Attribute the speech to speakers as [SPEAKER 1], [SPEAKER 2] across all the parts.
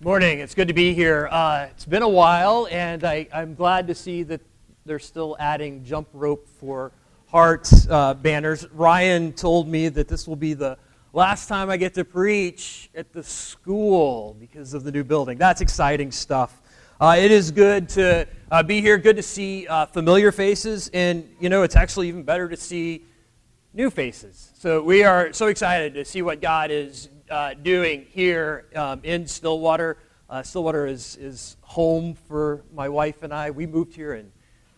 [SPEAKER 1] Morning. It's good to be here. Uh, it's been a while, and I, am glad to see that they're still adding jump rope for hearts uh, banners. Ryan told me that this will be the last time I get to preach at the school because of the new building. That's exciting stuff. Uh, it is good to uh, be here. Good to see uh, familiar faces, and you know, it's actually even better to see new faces. So we are so excited to see what God is uh, doing here um, in Stillwater. Uh, Stillwater is, is home for my wife and I. We moved here in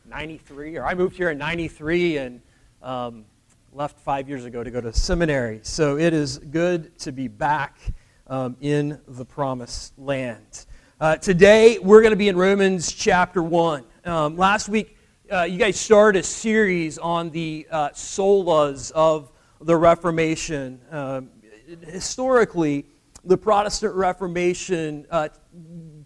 [SPEAKER 1] 93, or I moved here in 93 and um, left five years ago to go to seminary. So it is good to be back um, in the promised land. Uh, today, we're going to be in Romans chapter 1. Um, last week, uh, you guys started a series on the uh, solas of the Reformation. Historically, the Protestant Reformation uh,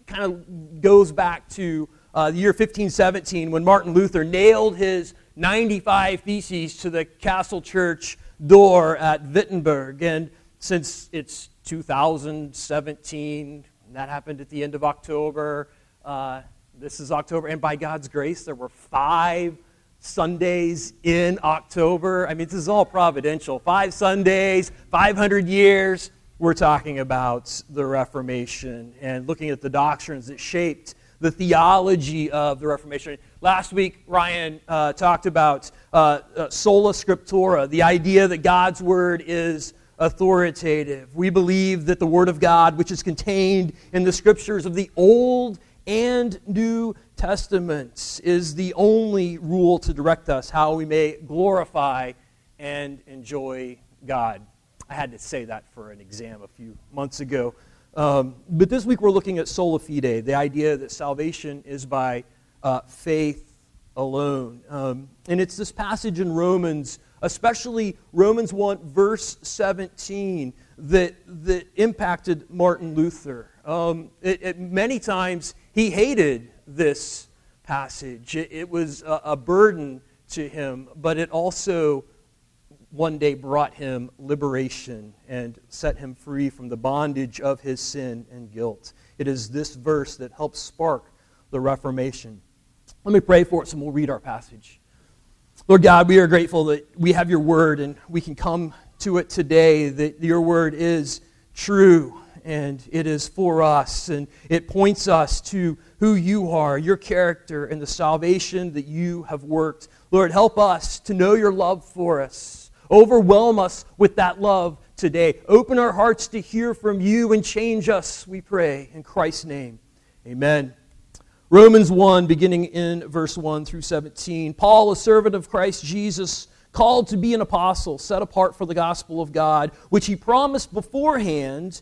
[SPEAKER 1] kind of goes back to uh, the year 1517 when Martin Luther nailed his 95 theses to the castle church door at Wittenberg. And since it's 2017, that happened at the end of October. Uh, this is October, and by God's grace, there were five Sundays in October. I mean, this is all providential. Five Sundays, 500 years. We're talking about the Reformation and looking at the doctrines that shaped the theology of the Reformation. Last week, Ryan uh, talked about uh, uh, sola scriptura, the idea that God's word is authoritative. We believe that the word of God, which is contained in the scriptures of the Old and New Testaments is the only rule to direct us how we may glorify and enjoy God. I had to say that for an exam a few months ago. Um, but this week we're looking at sola fide, the idea that salvation is by uh, faith alone. Um, and it's this passage in Romans, especially Romans 1, verse 17, that, that impacted Martin Luther. Um, it, it, many times he hated this passage. It, it was a, a burden to him, but it also one day brought him liberation and set him free from the bondage of his sin and guilt. It is this verse that helps spark the Reformation. Let me pray for us and we'll read our passage. Lord God, we are grateful that we have your word and we can come to it today, that your word is true and it is for us, and it points us to who you are, your character, and the salvation that you have worked. Lord, help us to know your love for us. Overwhelm us with that love today. Open our hearts to hear from you and change us, we pray. In Christ's name, amen. Romans 1, beginning in verse 1 through 17. Paul, a servant of Christ Jesus, called to be an apostle, set apart for the gospel of God, which he promised beforehand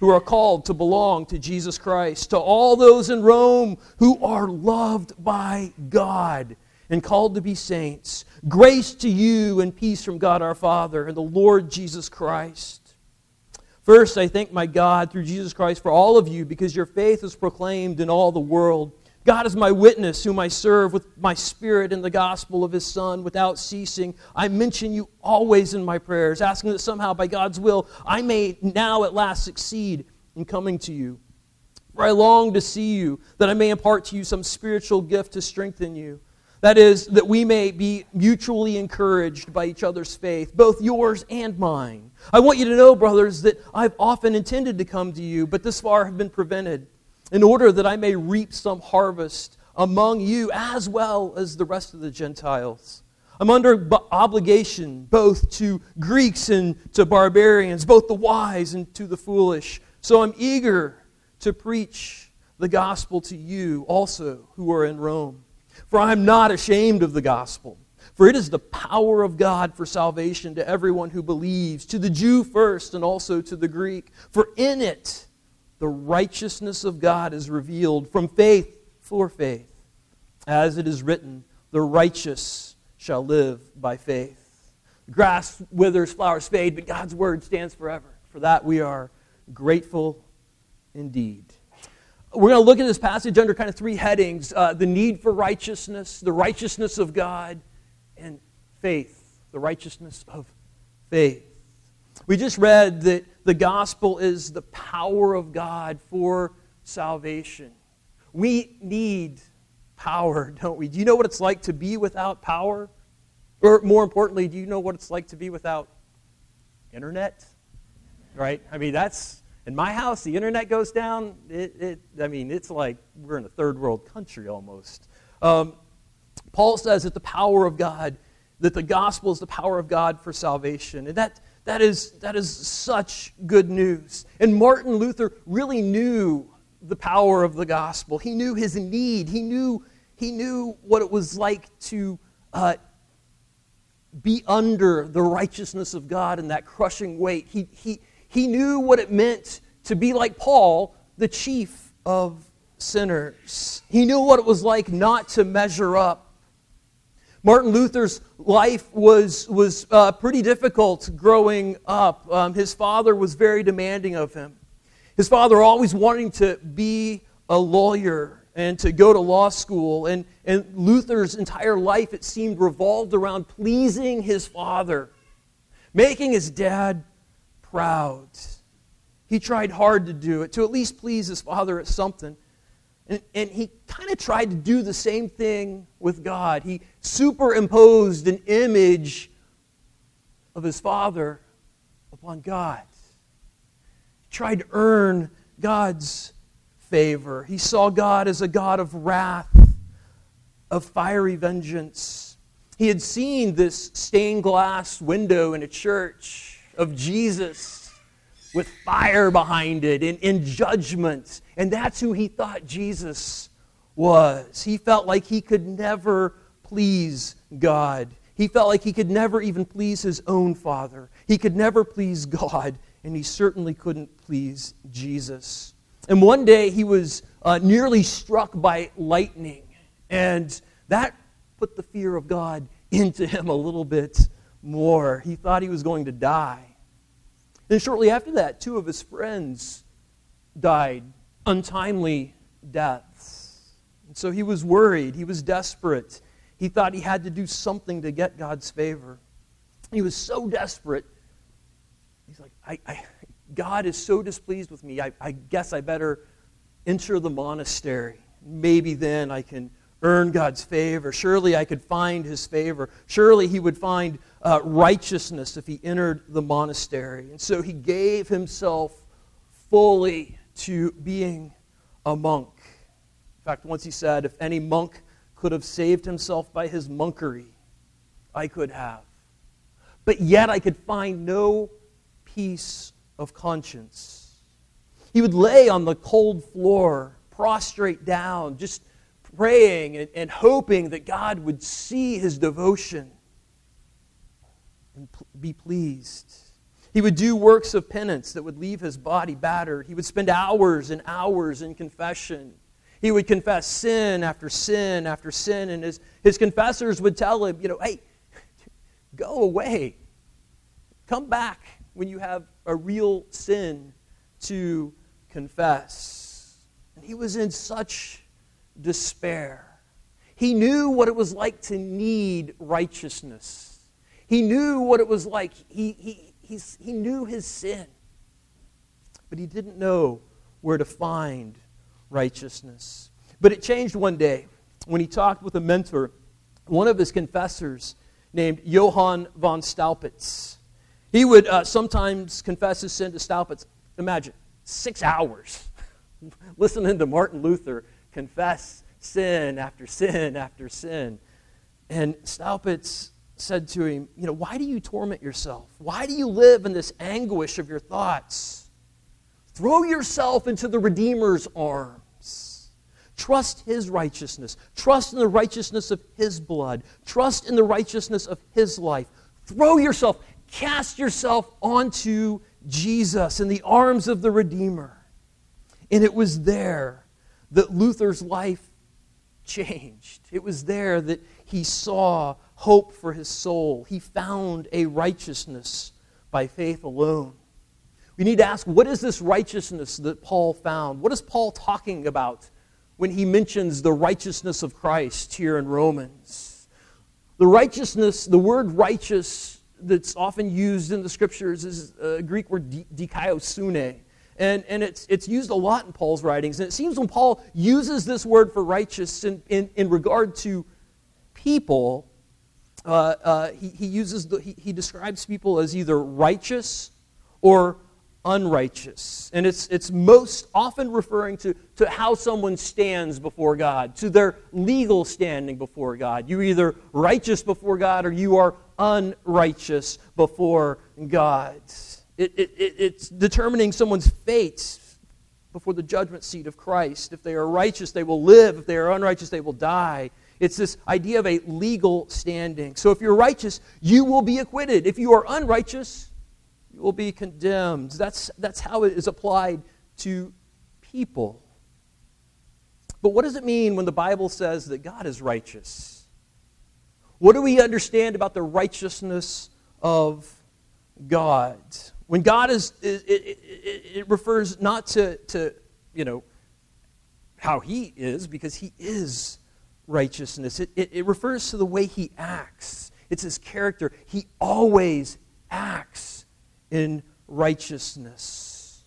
[SPEAKER 1] who are called to belong to Jesus Christ, to all those in Rome who are loved by God and called to be saints. Grace to you and peace from God our Father and the Lord Jesus Christ. First, I thank my God through Jesus Christ for all of you because your faith is proclaimed in all the world. God is my witness, whom I serve with my spirit in the gospel of his Son without ceasing. I mention you always in my prayers, asking that somehow, by God's will, I may now at last succeed in coming to you. For I long to see you, that I may impart to you some spiritual gift to strengthen you. That is, that we may be mutually encouraged by each other's faith, both yours and mine. I want you to know, brothers, that I've often intended to come to you, but this far have been prevented in order that I may reap some harvest among you as well as the rest of the Gentiles. I'm under obligation both to Greeks and to barbarians, both the wise and to the foolish. So I'm eager to preach the gospel to you also who are in Rome. For I'm not ashamed of the gospel. For it is the power of God for salvation to everyone who believes, to the Jew first and also to the Greek. For in it, the righteousness of God is revealed from faith for faith. as it is written, the righteous shall live by faith. Grass withers, flowers fade, but God's word stands forever. For that we are grateful indeed. We're going to look at this passage under kind of three headings uh, the need for righteousness, the righteousness of God, and faith, the righteousness of faith. We just read that the gospel is the power of God for salvation. We need power, don't we? Do you know what it's like to be without power? Or more importantly, do you know what it's like to be without internet? Right? I mean, that's in my house, the internet goes down. It, it, I mean, it's like we're in a third world country almost. Um, Paul says that the power of God, that the gospel is the power of God for salvation. And that, that, is, that is such good news. And Martin Luther really knew the power of the gospel. He knew his need. He knew, he knew what it was like to uh, be under the righteousness of God and that crushing weight. He, he, he knew what it meant to be like Paul, the chief of sinners. He knew what it was like not to measure up. Martin Luther's life was, was uh, pretty difficult growing up. Um, his father was very demanding of him. His father always wanting to be a lawyer and to go to law school. And, and Luther's entire life, it seemed, revolved around pleasing his father, making his dad proud. He tried hard to do it, to at least please his father at something. And, and he kind of tried to do the same thing with God. He superimposed an image of his father upon God. He tried to earn God's favor. He saw God as a God of wrath, of fiery vengeance. He had seen this stained glass window in a church of Jesus with fire behind it and in judgment. And that's who he thought Jesus was. He felt like he could never please God. He felt like he could never even please his own father. He could never please God, and he certainly couldn't please Jesus. And one day he was uh, nearly struck by lightning, and that put the fear of God into him a little bit more. He thought he was going to die. Then, shortly after that, two of his friends died untimely deaths. And so he was worried. He was desperate. He thought he had to do something to get God's favor. He was so desperate. He's like, I, I, God is so displeased with me. I, I guess I better enter the monastery. Maybe then I can earn God's favor. Surely I could find his favor. Surely he would find uh, righteousness if he entered the monastery. And so he gave himself fully to being a monk. In fact, once he said, If any monk could have saved himself by his monkery, I could have. But yet I could find no peace of conscience. He would lay on the cold floor, prostrate down, just praying and, and hoping that God would see his devotion and be pleased. He would do works of penance that would leave his body battered. He would spend hours and hours in confession. He would confess sin after sin after sin, and his, his confessors would tell him, you know, hey, go away. Come back when you have a real sin to confess. And he was in such despair. He knew what it was like to need righteousness. He knew what it was like. He, he, he's, he knew his sin. But he didn't know where to find righteousness. But it changed one day when he talked with a mentor, one of his confessors named Johann von Staupitz. He would uh, sometimes confess his sin to Staupitz. Imagine, six hours listening to Martin Luther confess sin after sin after sin. And Staupitz said to him, You know, why do you torment yourself? Why do you live in this anguish of your thoughts? Throw yourself into the Redeemer's arms. Trust his righteousness. Trust in the righteousness of his blood. Trust in the righteousness of his life. Throw yourself, cast yourself onto Jesus in the arms of the Redeemer. And it was there that Luther's life changed. It was there that he saw hope for his soul. He found a righteousness by faith alone. We need to ask what is this righteousness that Paul found? What is Paul talking about when he mentions the righteousness of Christ here in Romans? The righteousness, the word righteous that's often used in the scriptures is a Greek word dikaiosune. And, and it's, it's used a lot in Paul's writings. And it seems when Paul uses this word for righteous in, in, in regard to people, uh, uh, he, he, uses the, he, he describes people as either righteous or unrighteous. And it's, it's most often referring to, to how someone stands before God, to their legal standing before God. You're either righteous before God or you are unrighteous before God. It, it, it's determining someone's fate before the judgment seat of Christ. If they are righteous, they will live. If they are unrighteous, they will die. It's this idea of a legal standing. So if you're righteous, you will be acquitted. If you are unrighteous, you will be condemned. That's, that's how it is applied to people. But what does it mean when the Bible says that God is righteous? What do we understand about the righteousness of God? When God is, it, it, it, refers not to, to, you know, how he is, because he is righteousness. It, it, it, refers to the way he acts, it's his character. He always acts in righteousness.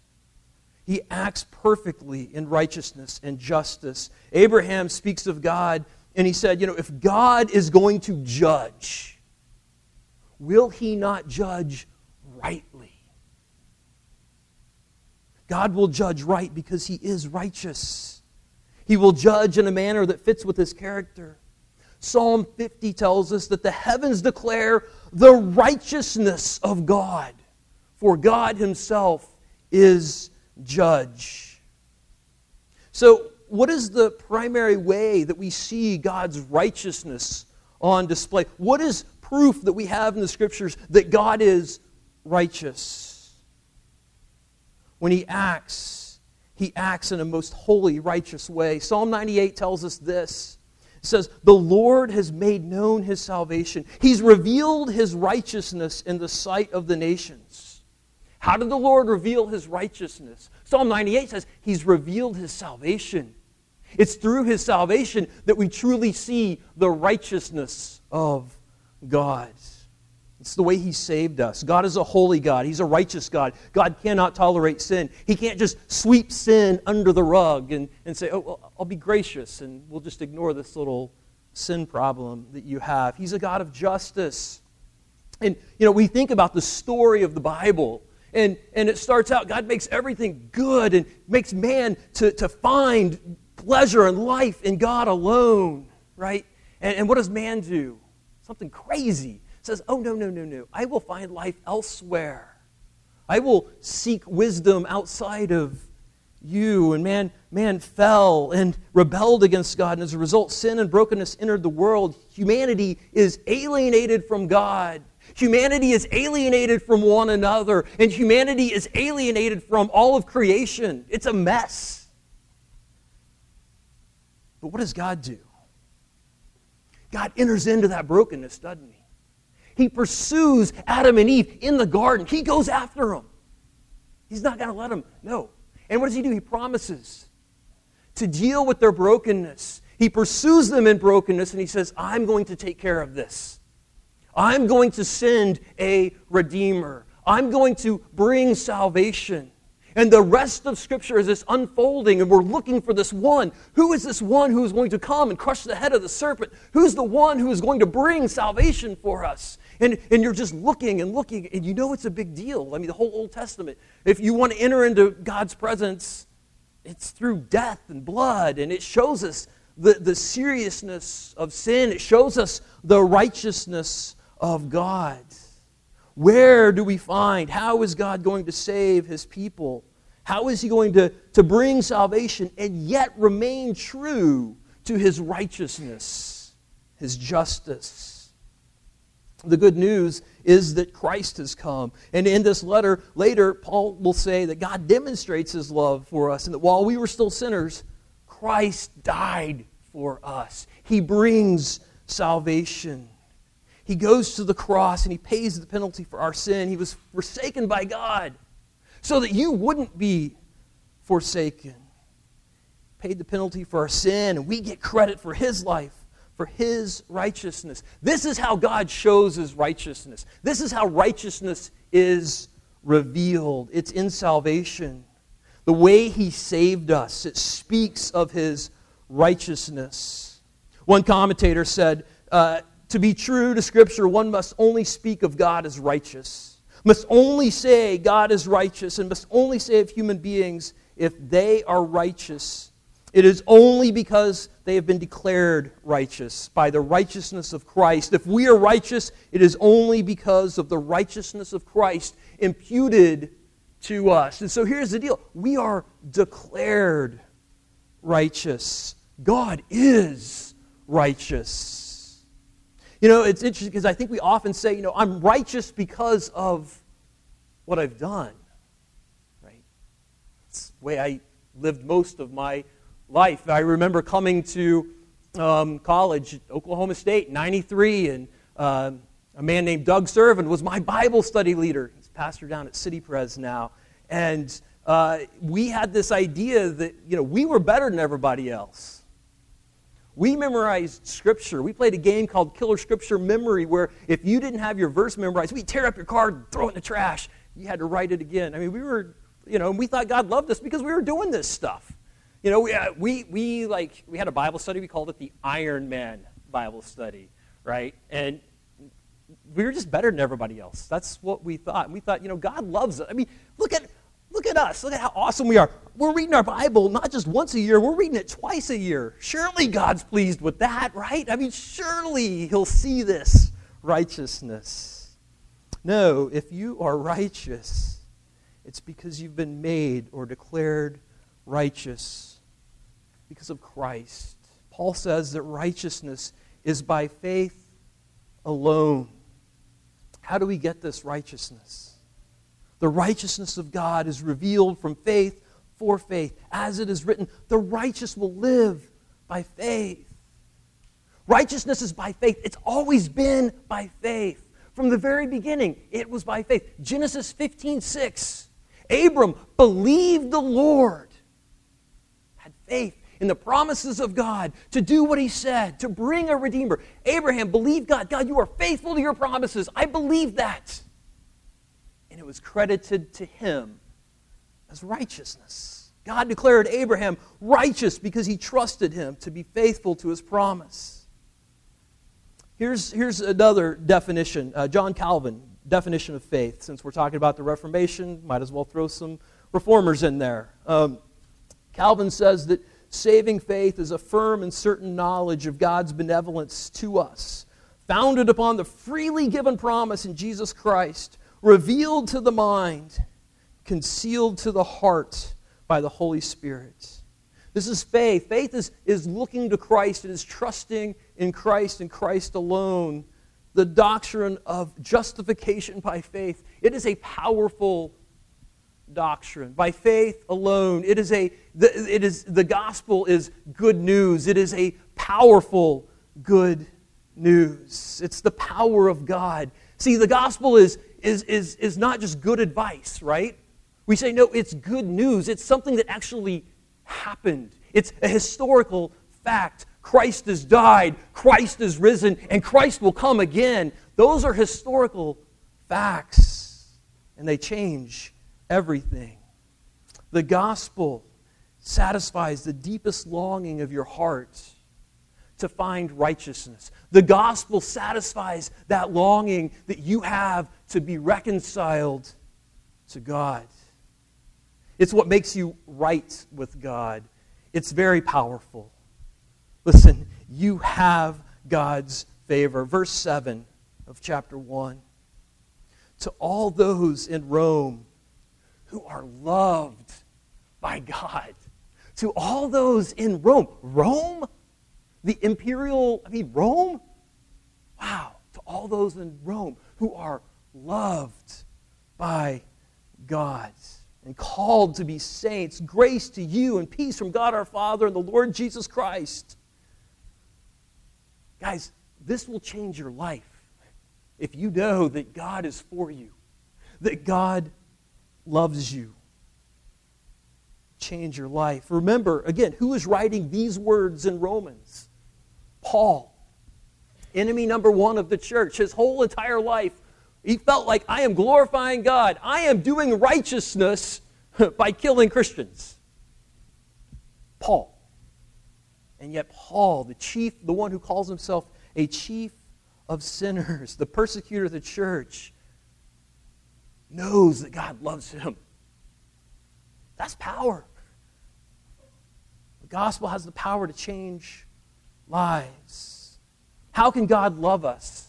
[SPEAKER 1] He acts perfectly in righteousness and justice. Abraham speaks of God, and he said, You know, if God is going to judge, will he not judge rightly? God will judge right because he is righteous. He will judge in a manner that fits with his character. Psalm 50 tells us that the heavens declare the righteousness of God, for God himself is judge. So, what is the primary way that we see God's righteousness on display? What is proof that we have in the scriptures that God is righteous? when he acts, he acts in a most holy, righteous way. Psalm 98 tells us this. It says, The Lord has made known his salvation. He's revealed his righteousness in the sight of the nations. How did the Lord reveal his righteousness? Psalm 98 says, He's revealed his salvation. It's through his salvation that we truly see the righteousness of God. It's the way He saved us. God is a holy God. He's a righteous God. God cannot tolerate sin. He can't just sweep sin under the rug and, and say, oh, well, I'll be gracious and we'll just ignore this little sin problem that you have. He's a God of justice. And, you know, we think about the story of the Bible. And, and it starts out, God makes everything good and makes man to, to find pleasure and life in God alone, right? And, and what does man do? Something crazy says, Oh, no, no, no, no. I will find life elsewhere. I will seek wisdom outside of you. And man, man fell and rebelled against God. And as a result, sin and brokenness entered the world. Humanity is alienated from God. Humanity is alienated from one another. And humanity is alienated from all of creation. It's a mess. But what does God do? God enters into that brokenness, doesn't he? He pursues Adam and Eve in the garden. He goes after them. He's not going to let them. No. And what does he do? He promises to deal with their brokenness. He pursues them in brokenness and he says, I'm going to take care of this. I'm going to send a redeemer. I'm going to bring salvation. And the rest of Scripture is this unfolding, and we're looking for this one. Who is this one who is going to come and crush the head of the serpent? Who's the one who is going to bring salvation for us? And, and you're just looking and looking, and you know it's a big deal. I mean, the whole Old Testament. If you want to enter into God's presence, it's through death and blood, and it shows us the, the seriousness of sin, it shows us the righteousness of God. Where do we find? How is God going to save his people? How is he going to, to bring salvation and yet remain true to his righteousness, his justice? The good news is that Christ has come. And in this letter, later, Paul will say that God demonstrates his love for us and that while we were still sinners, Christ died for us. He brings salvation. He goes to the cross and he pays the penalty for our sin. He was forsaken by God so that you wouldn't be forsaken. Paid the penalty for our sin, and we get credit for his life, for his righteousness. This is how God shows his righteousness. This is how righteousness is revealed. It's in salvation. The way he saved us, it speaks of his righteousness. One commentator said, uh, To be true to Scripture, one must only speak of God as righteous, must only say God is righteous, and must only say of human beings if they are righteous. It is only because they have been declared righteous by the righteousness of Christ. If we are righteous, it is only because of the righteousness of Christ imputed to us. And so here's the deal we are declared righteous. God is righteous. You know, it's interesting because I think we often say, you know, I'm righteous because of what I've done. Right? It's the way I lived most of my life. I remember coming to um, college at Oklahoma State, 93, and uh, a man named Doug Serven was my Bible study leader. He's pastor down at City Pres now. And uh, we had this idea that, you know, we were better than everybody else. We memorized scripture. We played a game called Killer Scripture Memory, where if you didn't have your verse memorized, we'd tear up your card, throw it in the trash. You had to write it again. I mean, we were, you know, and we thought God loved us because we were doing this stuff. You know, we, uh, we, we, like, we had a Bible study. We called it the Iron Man Bible study, right? And we were just better than everybody else. That's what we thought. And we thought, you know, God loves us. I mean, look at, look at us. Look at how awesome we are. We're reading our Bible not just once a year, we're reading it twice a year. Surely God's pleased with that, right? I mean, surely He'll see this righteousness. No, if you are righteous, it's because you've been made or declared righteous because of Christ. Paul says that righteousness is by faith alone. How do we get this righteousness? The righteousness of God is revealed from faith for faith. As it is written, the righteous will live by faith. Righteousness is by faith. It's always been by faith. From the very beginning, it was by faith. Genesis 15 6. Abram believed the Lord, had faith, in the promises of God to do what He said, to bring a Redeemer. Abraham believed God. God, you are faithful to your promises. I believe that. And it was credited to him as righteousness. God declared Abraham righteous because he trusted him to be faithful to his promise. Here's, here's another definition uh, John Calvin, definition of faith. Since we're talking about the Reformation, might as well throw some reformers in there. Um, Calvin says that Saving faith is a firm and certain knowledge of God's benevolence to us, founded upon the freely given promise in Jesus Christ, revealed to the mind, concealed to the heart by the Holy Spirit. This is faith. Faith is, is looking to Christ, it is trusting in Christ and Christ alone. The doctrine of justification by faith. It is a powerful doctrine. By faith alone. It is a the, it is the gospel is good news. It is a powerful good news. It's the power of God. See, the gospel is is is is not just good advice, right? We say no, it's good news. It's something that actually happened. It's a historical fact. Christ has died, Christ is risen, and Christ will come again. Those are historical facts, and they change everything. The gospel satisfies the deepest longing of your heart to find righteousness. The gospel satisfies that longing that you have to be reconciled to God. It's what makes you right with God. It's very powerful. Listen, you have God's favor. Verse 7 of chapter 1. To all those in Rome who are loved by God. To all those in Rome. Rome? The imperial, I mean, Rome? Wow. To all those in Rome who are loved by God and called to be saints, grace to you and peace from God our Father and the Lord Jesus Christ. Guys, this will change your life if you know that God is for you, that God loves you. Change your life. Remember, again, who is writing these words in Romans? Paul, enemy number one of the church. His whole entire life, he felt like, I am glorifying God. I am doing righteousness by killing Christians. Paul. And yet, Paul, the chief, the one who calls himself a chief of sinners, the persecutor of the church, knows that God loves him. That's power. Gospel has the power to change lives. How can God love us?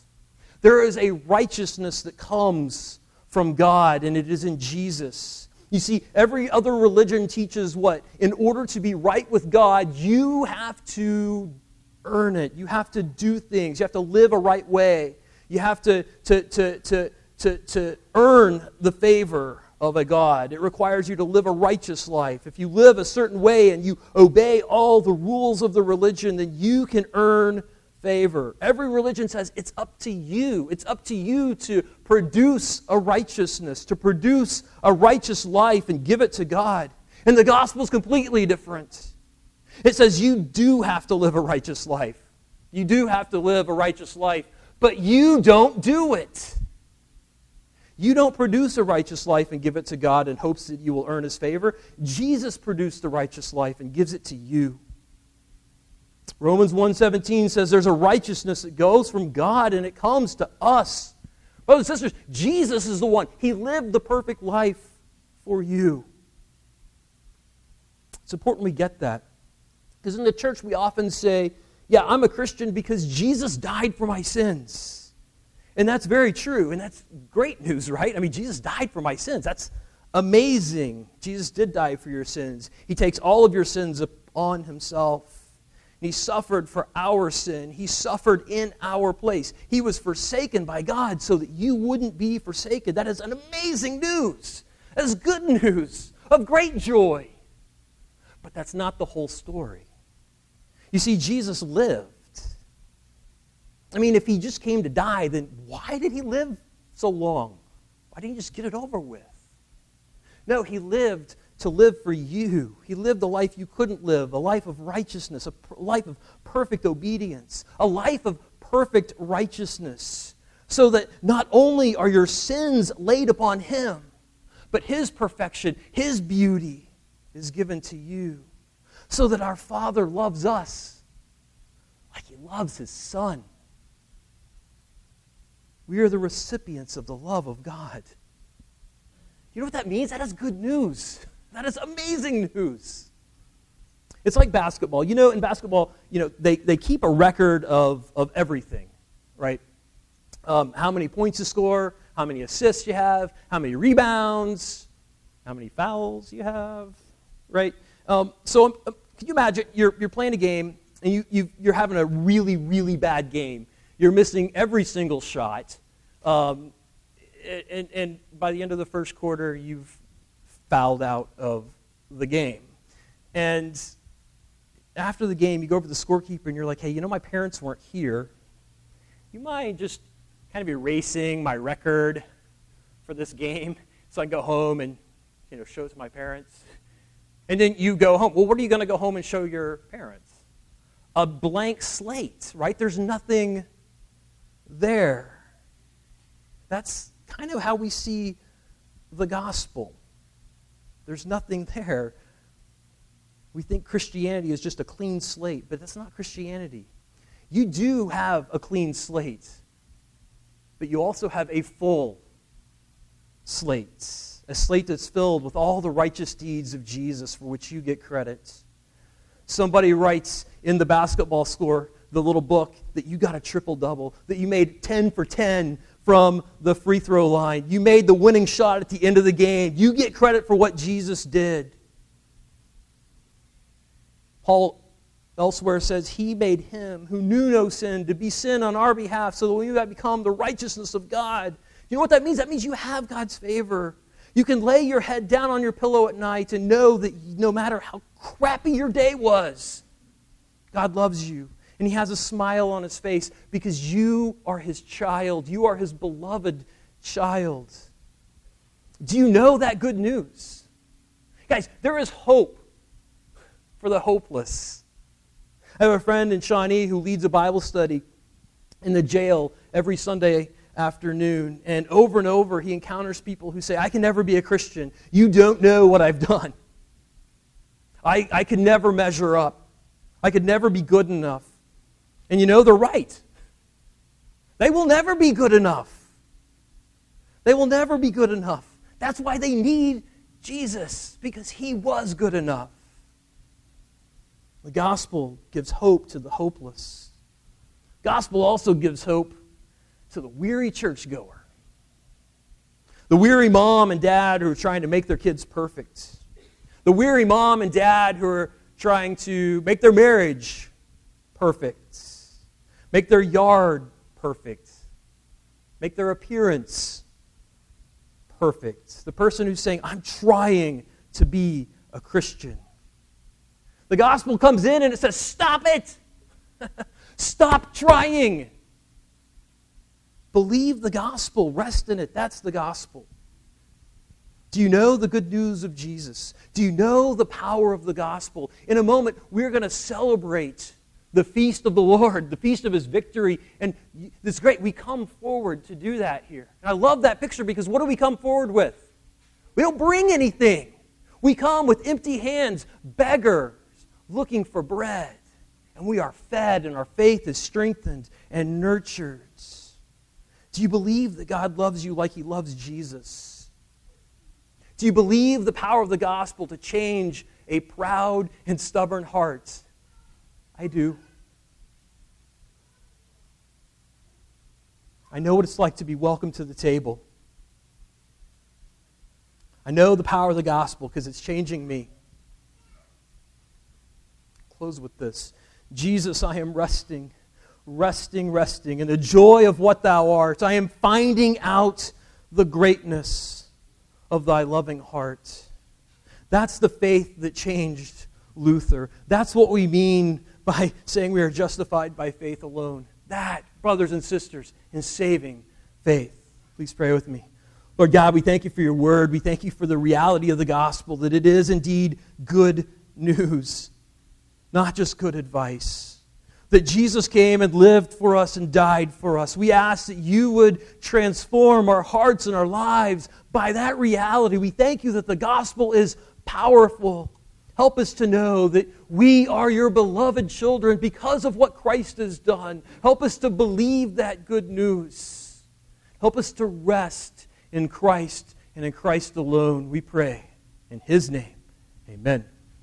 [SPEAKER 1] There is a righteousness that comes from God, and it is in Jesus. You see, every other religion teaches what? In order to be right with God, you have to earn it. You have to do things. You have to live a right way. You have to, to, to, to, to, to earn the favor of a God. It requires you to live a righteous life. If you live a certain way and you obey all the rules of the religion, then you can earn favor. Every religion says it's up to you. It's up to you to produce a righteousness, to produce a righteous life and give it to God. And the gospel is completely different. It says you do have to live a righteous life. You do have to live a righteous life, but you don't do it. You don't produce a righteous life and give it to God in hopes that you will earn his favor. Jesus produced the righteous life and gives it to you. Romans 1:17 says there's a righteousness that goes from God and it comes to us. Brothers and sisters, Jesus is the one. He lived the perfect life for you. It's important we get that. Because in the church we often say, yeah, I'm a Christian because Jesus died for my sins. And that's very true. And that's great news, right? I mean, Jesus died for my sins. That's amazing. Jesus did die for your sins. He takes all of your sins upon himself. He suffered for our sin. He suffered in our place. He was forsaken by God so that you wouldn't be forsaken. That is an amazing news. That is good news of great joy. But that's not the whole story. You see, Jesus lived. I mean, if he just came to die, then why did he live so long? Why didn't he just get it over with? No, he lived to live for you. He lived a life you couldn't live, a life of righteousness, a life of perfect obedience, a life of perfect righteousness, so that not only are your sins laid upon him, but his perfection, his beauty is given to you, so that our Father loves us like he loves his Son. We are the recipients of the love of God. You know what that means? That is good news. That is amazing news. It's like basketball. You know, in basketball, you know, they, they keep a record of, of everything, right? Um, how many points you score, how many assists you have, how many rebounds, how many fouls you have, right? Um, so um, um can you imagine you're, you're playing a game and you, you, you're having a really, really bad game. You're missing every single shot. Um, and, and by the end of the first quarter, you've fouled out of the game. And after the game, you go over to the scorekeeper and you're like, hey, you know, my parents weren't here. You mind just kind of erasing my record for this game so I can go home and, you know, show it to my parents? And then you go home. Well, what are you going to go home and show your parents? A blank slate, right? There's nothing there. That's kind of how we see the gospel. There's nothing there. We think Christianity is just a clean slate, but that's not Christianity. You do have a clean slate, but you also have a full slate. A slate that's filled with all the righteous deeds of Jesus for which you get credit. Somebody writes in the basketball score, the little book, that you got a triple double, that you made 10 for 10 from the free throw line. You made the winning shot at the end of the game. You get credit for what Jesus did. Paul elsewhere says, He made him who knew no sin to be sin on our behalf so that we might become the righteousness of God. You know what that means? That means you have God's favor. You can lay your head down on your pillow at night and know that no matter how crappy your day was, God loves you and he has a smile on his face because you are his child. You are his beloved child. Do you know that good news? Guys, there is hope for the hopeless. I have a friend in Shawnee who leads a Bible study in the jail every Sunday afternoon. And over and over, he encounters people who say, I can never be a Christian. You don't know what I've done. I, I could never measure up. I could never be good enough. And you know, they're right. They will never be good enough. They will never be good enough. That's why they need Jesus, because he was good enough. The gospel gives hope to the hopeless. Gospel also gives hope to the weary churchgoer. The weary mom and dad who are trying to make their kids perfect. The weary mom and dad who are trying to make their marriage perfect, make their yard perfect, make their appearance perfect. The person who's saying, I'm trying to be a Christian. The gospel comes in and it says, Stop it! Stop trying! Believe the gospel, rest in it. That's the gospel. Do you know the good news of Jesus? Do you know the power of the gospel? In a moment, we're going to celebrate the feast of the Lord, the feast of his victory. And it's great. We come forward to do that here. And I love that picture because what do we come forward with? We don't bring anything. We come with empty hands, beggars, looking for bread. And we are fed, and our faith is strengthened and nurtured. Do you believe that God loves you like he loves Jesus? Do you believe the power of the gospel to change a proud and stubborn heart? I do. I know what it's like to be welcome to the table. I know the power of the gospel because it's changing me. Close with this Jesus, I am resting, resting, resting in the joy of what thou art. I am finding out the greatness of thy loving heart. That's the faith that changed Luther. That's what we mean by saying we are justified by faith alone. That, brothers and sisters, in saving faith. Please pray with me. Lord God, we thank you for your word. We thank you for the reality of the gospel, that it is indeed good news, not just good advice that Jesus came and lived for us and died for us. We ask that you would transform our hearts and our lives by that reality. We thank you that the gospel is powerful. Help us to know that we are your beloved children because of what Christ has done. Help us to believe that good news. Help us to rest in Christ and in Christ alone. We pray. In his name, amen.